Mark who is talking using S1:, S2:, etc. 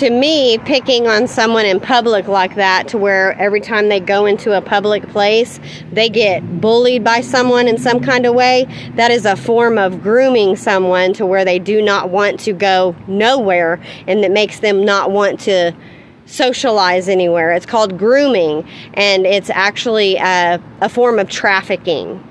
S1: to me, picking on someone in public like that, to where every time they go into a public place, they get bullied by someone in some kind of way, that is a form of grooming someone to where they do not want to go nowhere and that makes them not want to socialize anywhere. It's called grooming, and it's actually a, a form of trafficking.